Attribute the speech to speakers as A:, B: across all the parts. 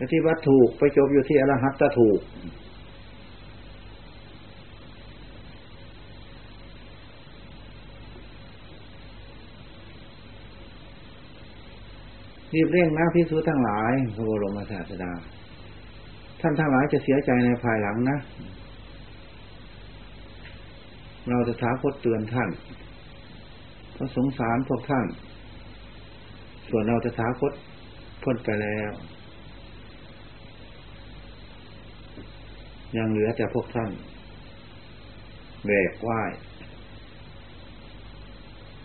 A: ปฏิบัตถูกไปจบอยู่ที่อรหัตถูก รีบเร่งนะพิสูจทั้งหลายพระบรมศาสดา ท่านทั้งหลายจะเสียใจในภายหลังนะ เราจะท้าคตเตือนท่านก็สงสารพวกท่าน ส่วนเราจะท้าคตพ้นไปแล้ว ยังเหลือแต่พวกท่านแบกว่าย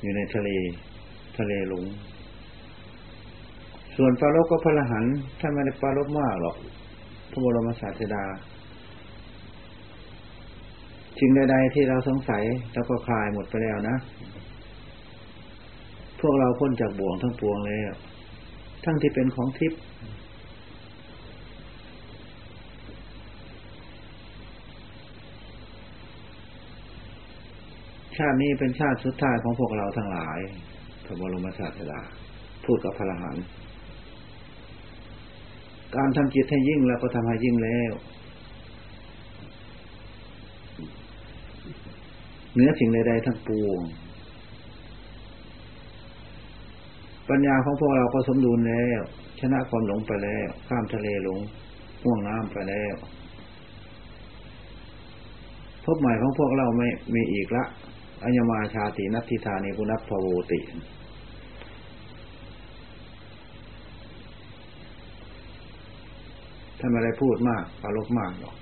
A: อยู่ในทะเล ทะเลหลง ส่วนปลารบก็พระหันท่านไม่ได้ปลารบมากหรอก พระบรมศาสดาสิ่งใดๆที่เราสงสัยเราก็คลายหมดไปแล้วนะ พวกเราพ้นจากบ่วงทั้งปวงแล้ว ทั้งที่เป็นของทิพย์ ชาตินี้เป็นชาติสุดท้ายของพวกเราทั้งหลายพระบรมศาสดาพูดกับพระหันการทำจิตให้ยิ่งแล้วก็ทำให้ยิ่งแล้วเหนือสิ่งใดๆทั้งปวง ปัญญาของพวกเราก็สมดุลแล้ว ชนะความหลงไปแล้ว ข้ามทะเลหลงห่วงน้ำไปแล้ว พบใหม่ของพวกเราไม่มีอีกละ อัญมาชาตินัตติธานิพุนัพพโวติ ท่านไม่ได้พูดมากปารกมากหรอก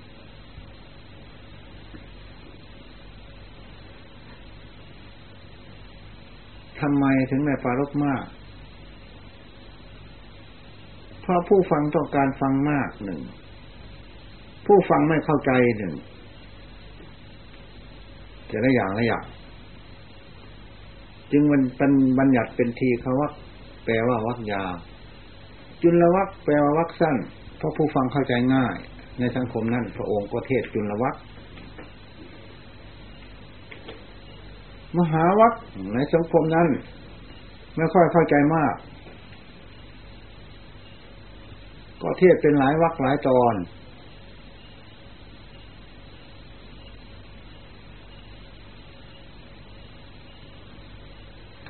A: ทำไมถึงไม่ปารกมาก เพราะผู้ฟังต้องการฟังมากหนึ่ง ผู้ฟังไม่เข้าใจหนึ่งจะได้อย่างละอย่าง จึงมันเป็นบัญญัติเป็นทีคาวักแปลว่าวักยาวจุลวักแปลว่าวักสั้น เพราะผู้ฟังเข้าใจง่าย ในสังคมนั้นพระองค์ก็เทศจุลวัคมหาวัคในสังคมนั้น ไม่ค่อยเข้าใจมาก ก็เทศเป็นหลายวัคหลายตอน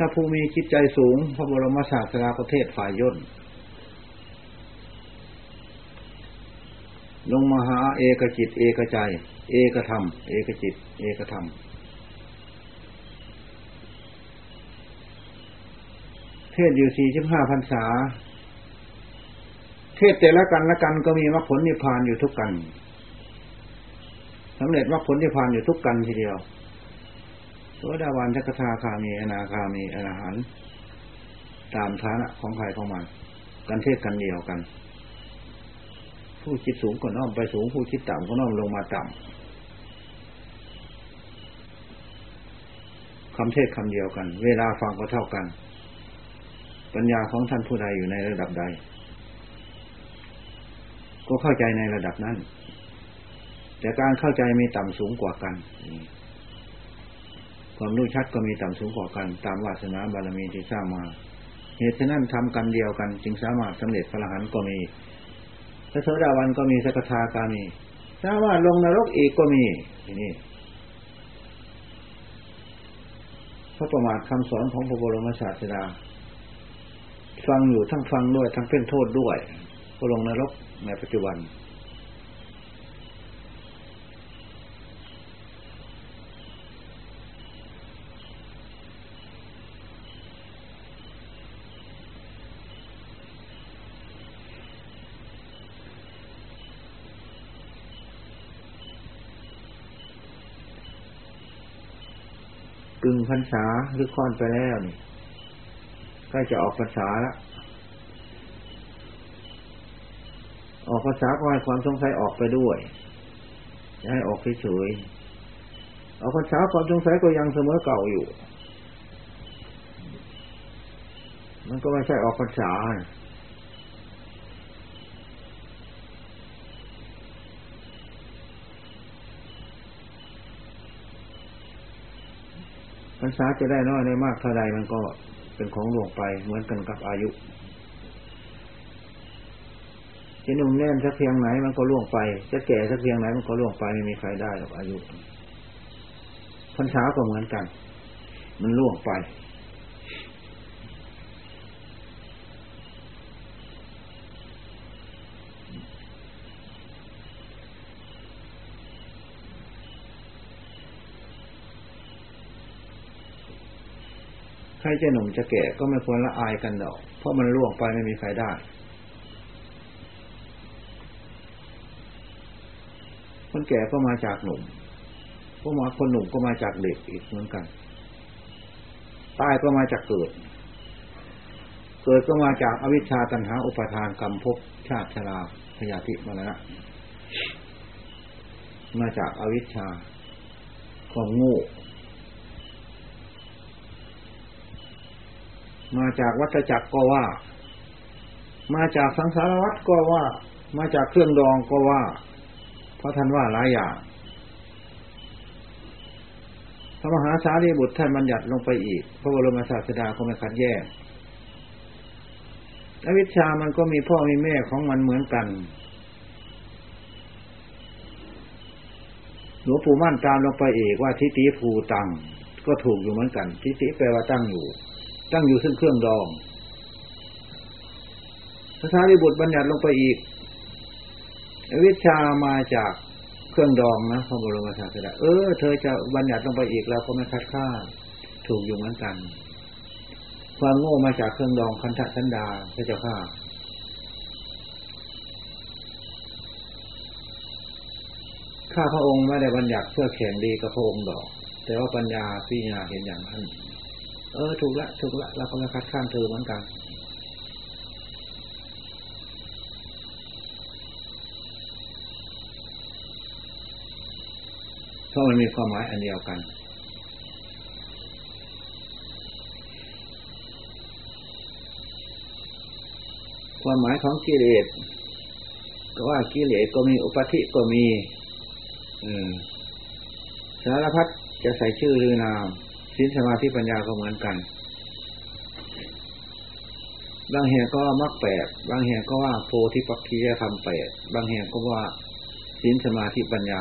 A: ถ้าผู้มีจิตใจสูง พระบรมศาสดาประเทศฝ่ายย่นลงมหาเอกจิต เอกใจ เอกธรรม เอกจิต เอกธรรม เทศอยู่สี่สิบห้าพรรษา เทศแต่ละกันละกันก็มีมรรคผลนิพพานอยู่ทุกกันสำเร็จมรรคผลนิพพานอยู่ทุกกันทีเดียว โสดาวันทักทาคามีอนาคามีอรหันตามฐานะของใครของมันกันเทศกันเดียวกัน ผู้คิดสูงก็น้อมไปสูง ผู้คิดต่ำก็น้อมลงมาต่ำคำเทศคำเดียวกัน เวลาฟังก็เท่ากัน ปัญญาของท่านผู้ใดอยู่ในระดับใด ก็เข้าใจในระดับนั้น แต่การเข้าใจมีต่ำสูงกว่ากัน ความรู้ชัดก็มีต่ำสูงกว่ากัน ตามวาสนาบารมีที่สร้างมาเหตุฉะนั้นทำกันเดียวกัน จึงสามารถสำเร็จพระหันก็มีพระโสดาวันก็มีสกทาคามีถ้าว่าลงนรกอีกก็มีทีนี้พระประมาทคำสอนของพระบรมศาสดาฟังอยู่ทั้งฟังด้วยทั้งเป็นโทษด้วยก็ลงนรกในปัจจุบัน กึ่งพรรษาหรือค่อนไปแล้วนี่ใกล้จะออกพรรษาล้วออกภาษาก็ให้ความสงสัยออกไปด้วยจะให้ออกเฉยๆออกภาษาความสงสัยก็ยังเสมอเก่าอยู่ มันก็ไม่ใช่ออกภาษา พรรษาจะได้น้อยได้มากเท่าใดมันก็เป็นของหลวงไปเหมือนกันกับอายุจจะหนุ่มแน่นสักเพียงไหนมันก็ล่วงไป จะแก่สักเพียงไหนมันก็ล่วงไปไม่มีใครได้หรอกอายุพรรษาก็เหมือนกัน มันล่วงไป ใครจะหนุ่มจะแก่ก็ไม่ควรละอายกันดอก เพราะมันล่วงไปไม่มีใครได้ คนแก่ก็มาจากหนุ่มพวกมาคนหนุ่มก็มาจากเด็กอีกเหมือนกัน ตายก็มาจากเกิด เกิดก็มาจากอวิชชาตันหาอุปทานกรรมภพชาติชราพยาธิมรณะมาจากอวิชชาความโง่ มาจากวัฏจักรก็ว่า มาจากสังสารวัฏก็ว่า มาจากเครื่องดองก็ว่า เพราะท่านว่าหลายอย่างพระมหาสารีบุตรท่านบัญญัติลงไปอีก พระบรมศาสดาก็ไม่ขัดแย้งอวิชชามันก็มีพ่อมีแม่ของมันเหมือนกัน หลวงปู่มั่นตามลงไปเอกว่าทิฏฐิภูตัง ก็ถูกอยู่เหมือนกัน ทิฏฐิแปลว่าตั้งอยู่ ตั้งอยู่ซึ่งเครื่องดองพระสารีบุตรบัญญัติลงไปอีก วิชามาจากเครื่องดองนะพระบรมศาสดาเออเธอจะบัญญัติลงไปอีกแล้วก็ไม่คัดค้านถูกอยู่เหมือนกัน ความโง่มาจากเครื่องดองคันธสันดาพระเจ้าข้าข้าพระองค์ไม่ได้บัญญัติเพื่อแข่งดีกับพระองค์ดอก แต่ว่าปัญญาพิจารณาเห็นอย่างนั้น เออถูกละถูกละเราก็ไม่คัดค้านเธอเหมือนกันเพราะมันมีความหมายอันเดียวกัน ความหมายของกิเลสก็ว่ากิเลสก็มีอุปธิก็มี อืมสารพัดจะใส่ชื่อหรือนาม ศีลสมาธิปัญญาก็เหมือนกัน บางแห่งก็ว่ามรรคแปดบางแห่งก็ว่าโพธิปักขียธรรมแปดบางแห่งก็ว่าศีลสมาธิปัญญา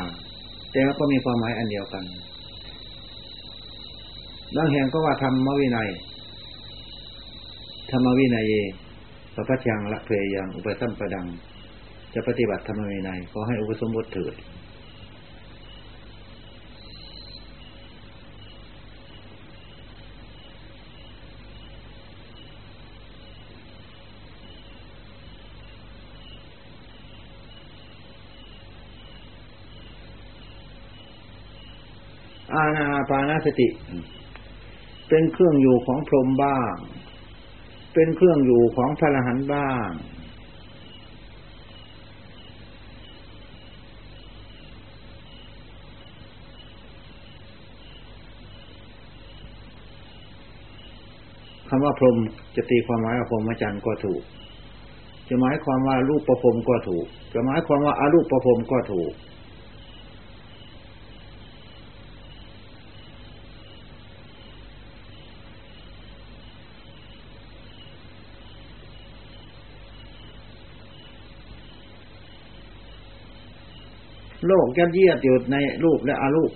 A: แต่ก็มีความหมายอันเดียวกัน บางแห่งก็ว่าธรรมวินัยธรรมวินัยพระพัชยังละเพยยังอุปสัมปดัง จะปฏิบัติธรรมวินัยขอให้อุปสมบทเถิด ปานาสติ เป็นเครื่องอยู่ของพรหมบ้าง เป็นเครื่องอยู่ของพระรหันบ้าง คำว่าพรหมจะตีความหมายว่าพรหมจันทร์ก็ถูก จะหมายความว่ารูปประพรมก็ถูก จะหมายความว่าอารูปประพรมก็ถูก โลกยัดเยียดอยู่ในรูปและอารูป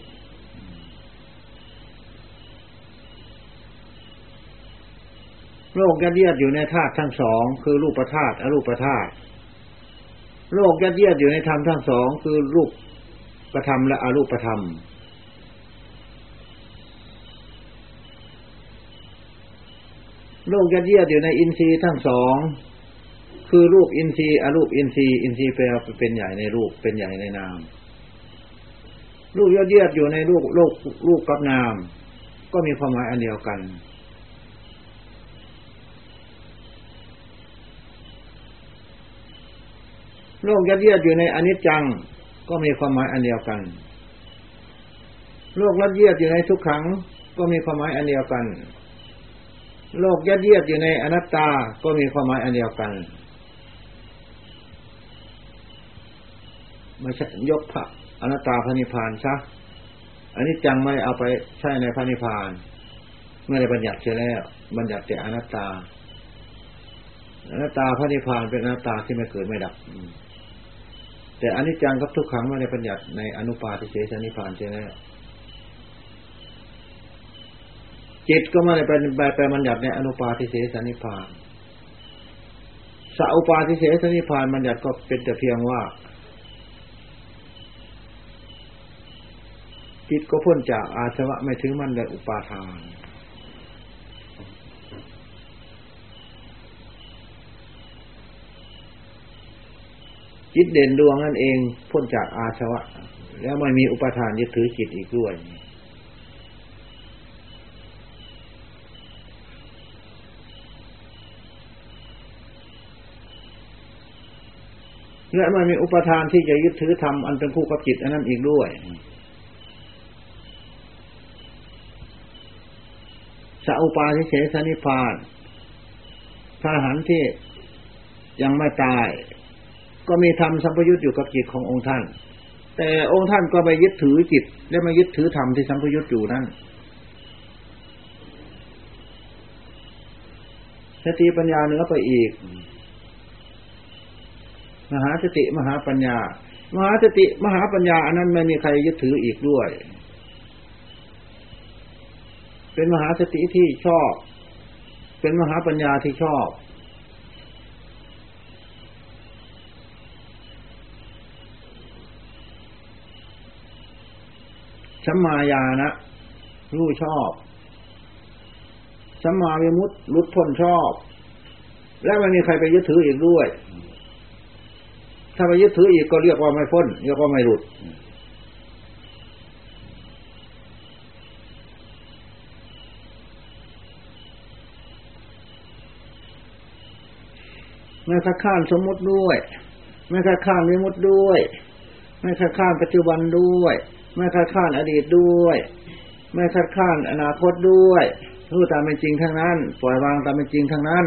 A: โลกยัดเยียดอยู่ในธาตุทั้งสองคือรูปธาตุอรูปธาตุโลกยัดเยียดอยู่ในธรรมทั้งสองคือรูปประธรรมและอรูปประธรรมโลกยัดเยียดอยู่ในอินทรีย์ทั้งสอง คือรูปอินทรีย์อรูปอินทรีย์อินทรีย์แปลเป็นใหญ่ในรูปเป็นใหญ่ในนามลูกยอดเยียดอยู่ในลูกโลกลูกกับนาม ก็มีความหมายอันเดียวกัน โลกยัดเยียดอยู่ในอนิจจัง ก็มีความหมายอันเดียวกัน โลกยัดเยียดอยู่ในทุกขัง ก็มีความหมายอันเดียวกัน โลกยัดเยียดอยู่ในอนัตตา ก็มีความหมายอันเดียวกัน ไม่ใช่ยกพระอนัตตาพระนิพพานซะอันนี้จังไม่เอาไปใช้ในพระนิพพานเมื่อได้บัญญัติเสร็จแล้ว บัญญัติแต่อนัตตาอนัตตาพระนิพพานเป็นอนัตตาที่ไม่เกิดไม่ดับแต่อันิจจังกับทุกขังไม่ได้ปัญญัติในอนุปาทิเสสนิพพานใช่ไหมจิตก็ไม่ได้เป็นแปลปัญญัติในอนุปาทิเสสนิพพานสัพปาทิเสสนิพพานบัญญัติก็เป็นแต่เพียงว่า จิตก็พ้นจากอาสวะไม่ถึงมันในอุปาทาน จิตเด่นดวงนั่นเองพ้นจากอาสวะ แล้วไม่มีอุปาทานยึดถือจิตอีกด้วยและมันมีอุปทานที่จะยึดถือธรรมอันเป็นคู่กับจิตอันนั้นอีกด้วย สัพปาทิเสสนิพานพระหันที่ยังไม่ตาย ก็มีธรรมสัมปยุตอยู่กับจิตขององค์ท่าน แต่องค์ท่านก็ไปยึดถือจิต และมายึดถือธรรมที่สัมปยุตอยู่นั้นสติปัญญาเนื้อไปอีก มหาสติมหาปัญญามหาสติมหาปัญญาอันนั้นไม่มีใครยึดถืออีกด้วย เป็นมหาสติที่ชอบ เป็นมหาปัญญาที่ชอบ สัมมาญาณะรู้ชอบ สัมมาวิมุตติรุดพ้นชอบ และไม่มีใครไปยึดถืออีกด้วย ถ้าไปยึดถืออีกก็เรียกว่าไม่พ้นเรียกว่าไม่หลุด ไม่คัดค้านสมมติด้วย ไม่คัดค้านวิมุติด้วย ไม่คัดค้านปัจจุบันด้วย ไม่คัดค้านอดีตด้วย ไม่คัดค้านอนาคตด้วยรู้ตามเป็นจริงทั้งนั้น ปล่อยวางตามเป็นจริงทั้งนั้น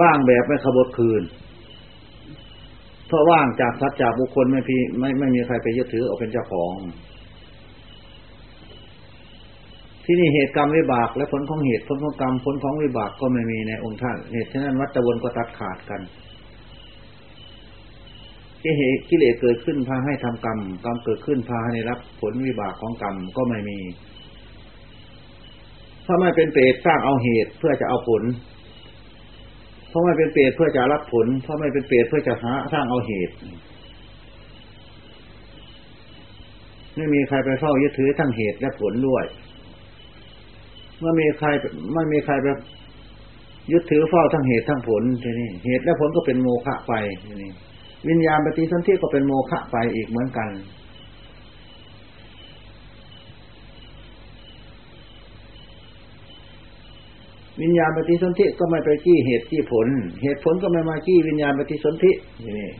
A: ว่างแบบไม่ขบคืน เพราะว่างจากสัจจากบุคคลไม่พีไม่ไม่มีใครไปยึดถือเอาเป็นเจ้าของ ที่นี่เหตุกรรมวิบาก และผลของเหตุผลของกรรมผลของวิบากก็ไม่มีในองค์ท่านเหตุฉะนั้นวัตวนก็ตัดขาดกันเหตุกิเลสเกิดขึ้นพาให้ทำกรรมกรรมเกิดขึ้นพาให้รับผลวิบากของกรรมก็ไม่มี ถ้าไม่เป็นเปรตสร้างเอาเหตุเพื่อจะเอาผลเพราะไม่เป็นเปรตเพื่อจะรับผล เพราะไม่เป็นเปรตเพื่อจะหาสร้างเอาเหตุไม่มีใครไปเฝ้ายึดถือทั้งเหตุและผลด้วย เมื่อมีใครไม่มีใครแบบยึดถือเฝ้าทั้งเหตุทั้งผลทีนี้เหตุและผลก็เป็นโมฆะไปทีนี้วิญญาณปฏิสนธิก็เป็นโมฆะไปอีกเหมือนกัน วิญญาณปฏิสนธิก็ไม่ไปจี้เหตุจี้ผล เหตุผลก็ไม่มาจี้วิญญาณปฏิสนธิทีนี่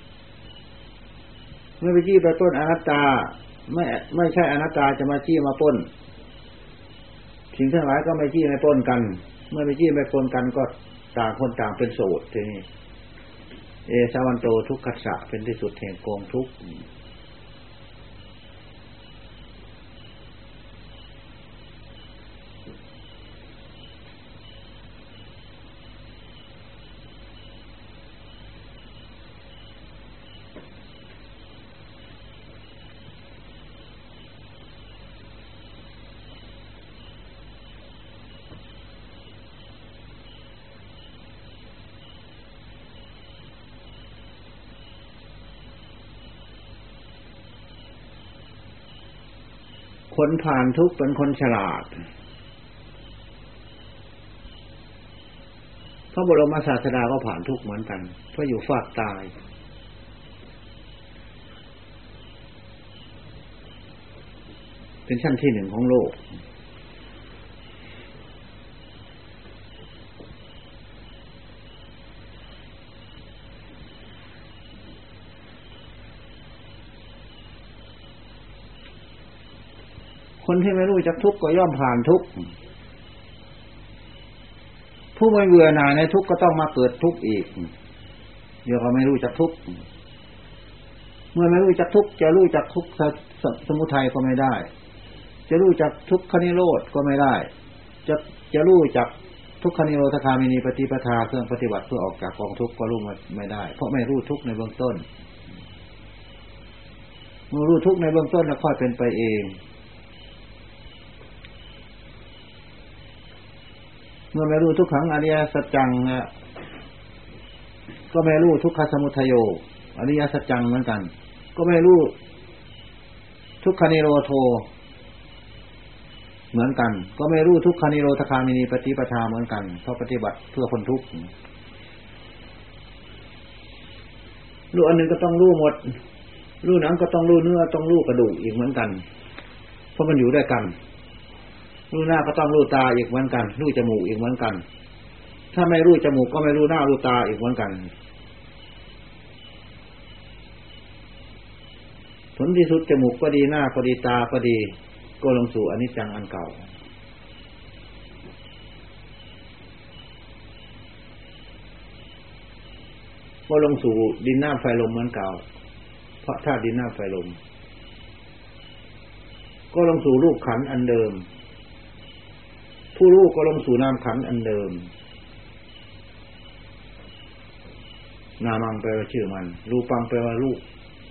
A: ไม่ไปจี้ไปต้นอนัตตา ไม่ไม่ใช่อนัตตาจะมาจี้มาป้น สิ่งทั้งหลายก็ไม่ขี้ไม่ปนกัน เมื่อไม่ขี้ไม่ปนกันก็ต่างคนต่างเป็นโสดทีนี้เอสาวันโตทุกขัสสะเป็นที่สุดแห่งกองทุกข์ คนผ่านทุกเป็นคนฉลาด พระบรมศาสดาก็ผ่านทุกเหมือนกันเพราะอยู่ฝากตาย เป็นชั้นที่หนึ่งของโลก คนที่ไม่รู้จักทุกข์ก็ย่อมผ่านทุกข์ผู้ไม่เบื่อหน่ายในทุกข์ก็ต้องมาเกิดทุกข์อีก เดี๋ยวก็ไม่รู้จักทุกข์เมื่อไม่รู้จักทุกข์จะรู้จักทุกข์สมุทัยก็ไม่ได้ จะรู้จักทุกขนิโรธก็ไม่ได้ จะจะรู้จักทุกขนิโรธคามินีปฏิปทาเครื่องปฏิบัติเพื่อออกจากกองทุกข์ก็รู้ไม่ได้ เพราะไม่รู้ทุกขในเบื้องต้นเมื่อรู้ทุกขในเบื้องต้นแล้วค่อยเป็นไปเอง มื่อไม่รู้ทุกขังอริยสัจจังก็ไม่รู้ทุกขสมุทโยอริยสัจจังเหมือนกัน ก็ไม่รู้ทุกขานิโรโท เหมือนกัน ก็ไม่รู้ทุกขานิโรธคามินีปฏิปทาเหมือนกันเพราะปฏิบัติเพื่อคนทุกข์รู้อันหนึ่งก็ต้องรู้หมด รู้หนังก็ต้องรู้เนื้อต้องรู้กระดูกอีกเหมือนกัน เพราะมันอยู่ด้วยกัน รู้หน้าก็ต้องรู้ตาอีกเหมือนกัน รู้จมูกอีกเหมือนกัน ถ้าไม่รู้จมูกก็ไม่รู้หน้ารู้ตาอีกเหมือนกัน ผลที่สุดจมูกก็ดีหน้าก็ดีตาก็ดี ก็ลงสู่อนิจจังอันเก่า ก็ลงสู่ดินน้ำไฟลมเหมือนเก่า เพราะธาตุดินน้ำไฟลม ก็ลงสู่รูปขันอันเดิม ผู้รู้ก็ลงสู่นามขันอันเดิม นามังแปลว่าชื่อมัน รูปังแปลว่าลูก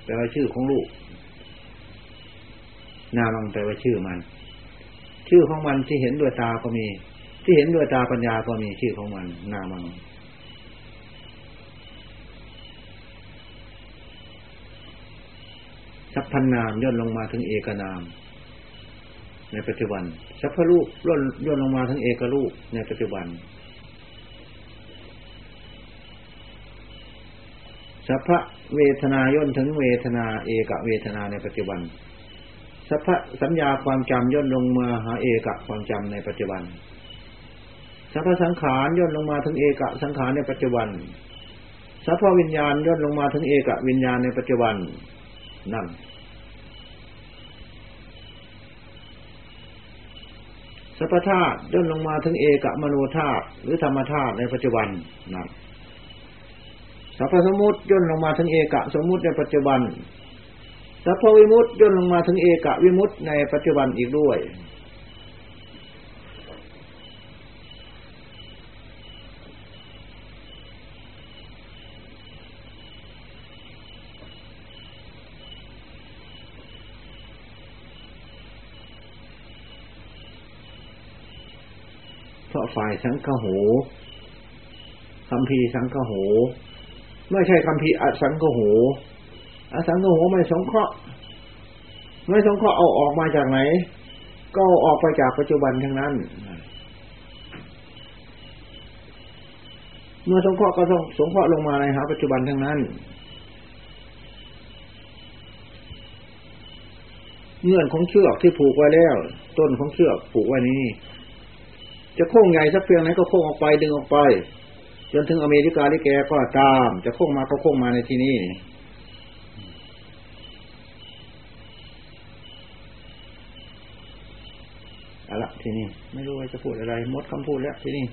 A: แปลว่าชื่อของลูกนามังแปลว่าชื่อมัน ชื่อของมันที่เห็นด้วยตาก็มี ที่เห็นด้วยตาปัญญาก็มีชื่อของมัน นามังสัพพนามย่นลงมาถึงเอกนาม ในปัจจุบันสัพพลูกย่นย่นลงมาถึงเอกลูกในปัจจุบันสัพพะเวทนาย่นถึงเวทนาเอกเวทนาในปัจจุบันสัพพสัญญาความจำย่นลงมาหาเอกความจำในปัจจุบันสัพพสังขารย่นลงมาถึงเอกสังขารในปัจจุบันสัพพวิญญาณย่นลงมาถึงเอกวิญญาณในปัจจุบันนั่น สัพพธาตุย่นลงมาถึงเอกะมโนธาตุหรือธรรมธาตุในปัจจุบันนะสัพพสมุติย่นลงมาถึงเอกะสมมุติในปัจจุบันสัพพวิมุตย่นลงมาถึงเอกวิมุตในปัจจุบันอีกด้วย ฝ่ายสังฆโหคำพีสังฆโหไม่ใช่คำพีอสังฆโหอสังฆโฆไม่สงเคราะห์ไม่สงเคราะห์เอาออกมาจากไหน ก็ออกไปจากปัจจุบันทั้งนั้นเมื่อสงเคราะห์ก็ต้องสงเคราะห์ลงมาในหาปัจจุบันทั้งนั้น เงื่อนของเชือกที่ผูกไว้แล้ว ต้นของเชือกผูกไว้นี้ จะโค้งใหญ่สักเพียงไหนก็โค้งออกไปดึงออกไป จนถึงอเมริกาลิแกก็ตาม จะโค้งมาก็โค้งมาในที่นี้เอาละทีนี้ไม่รู้ว่าจะพูดอะไรหมดคำพูดแล้วทีนี้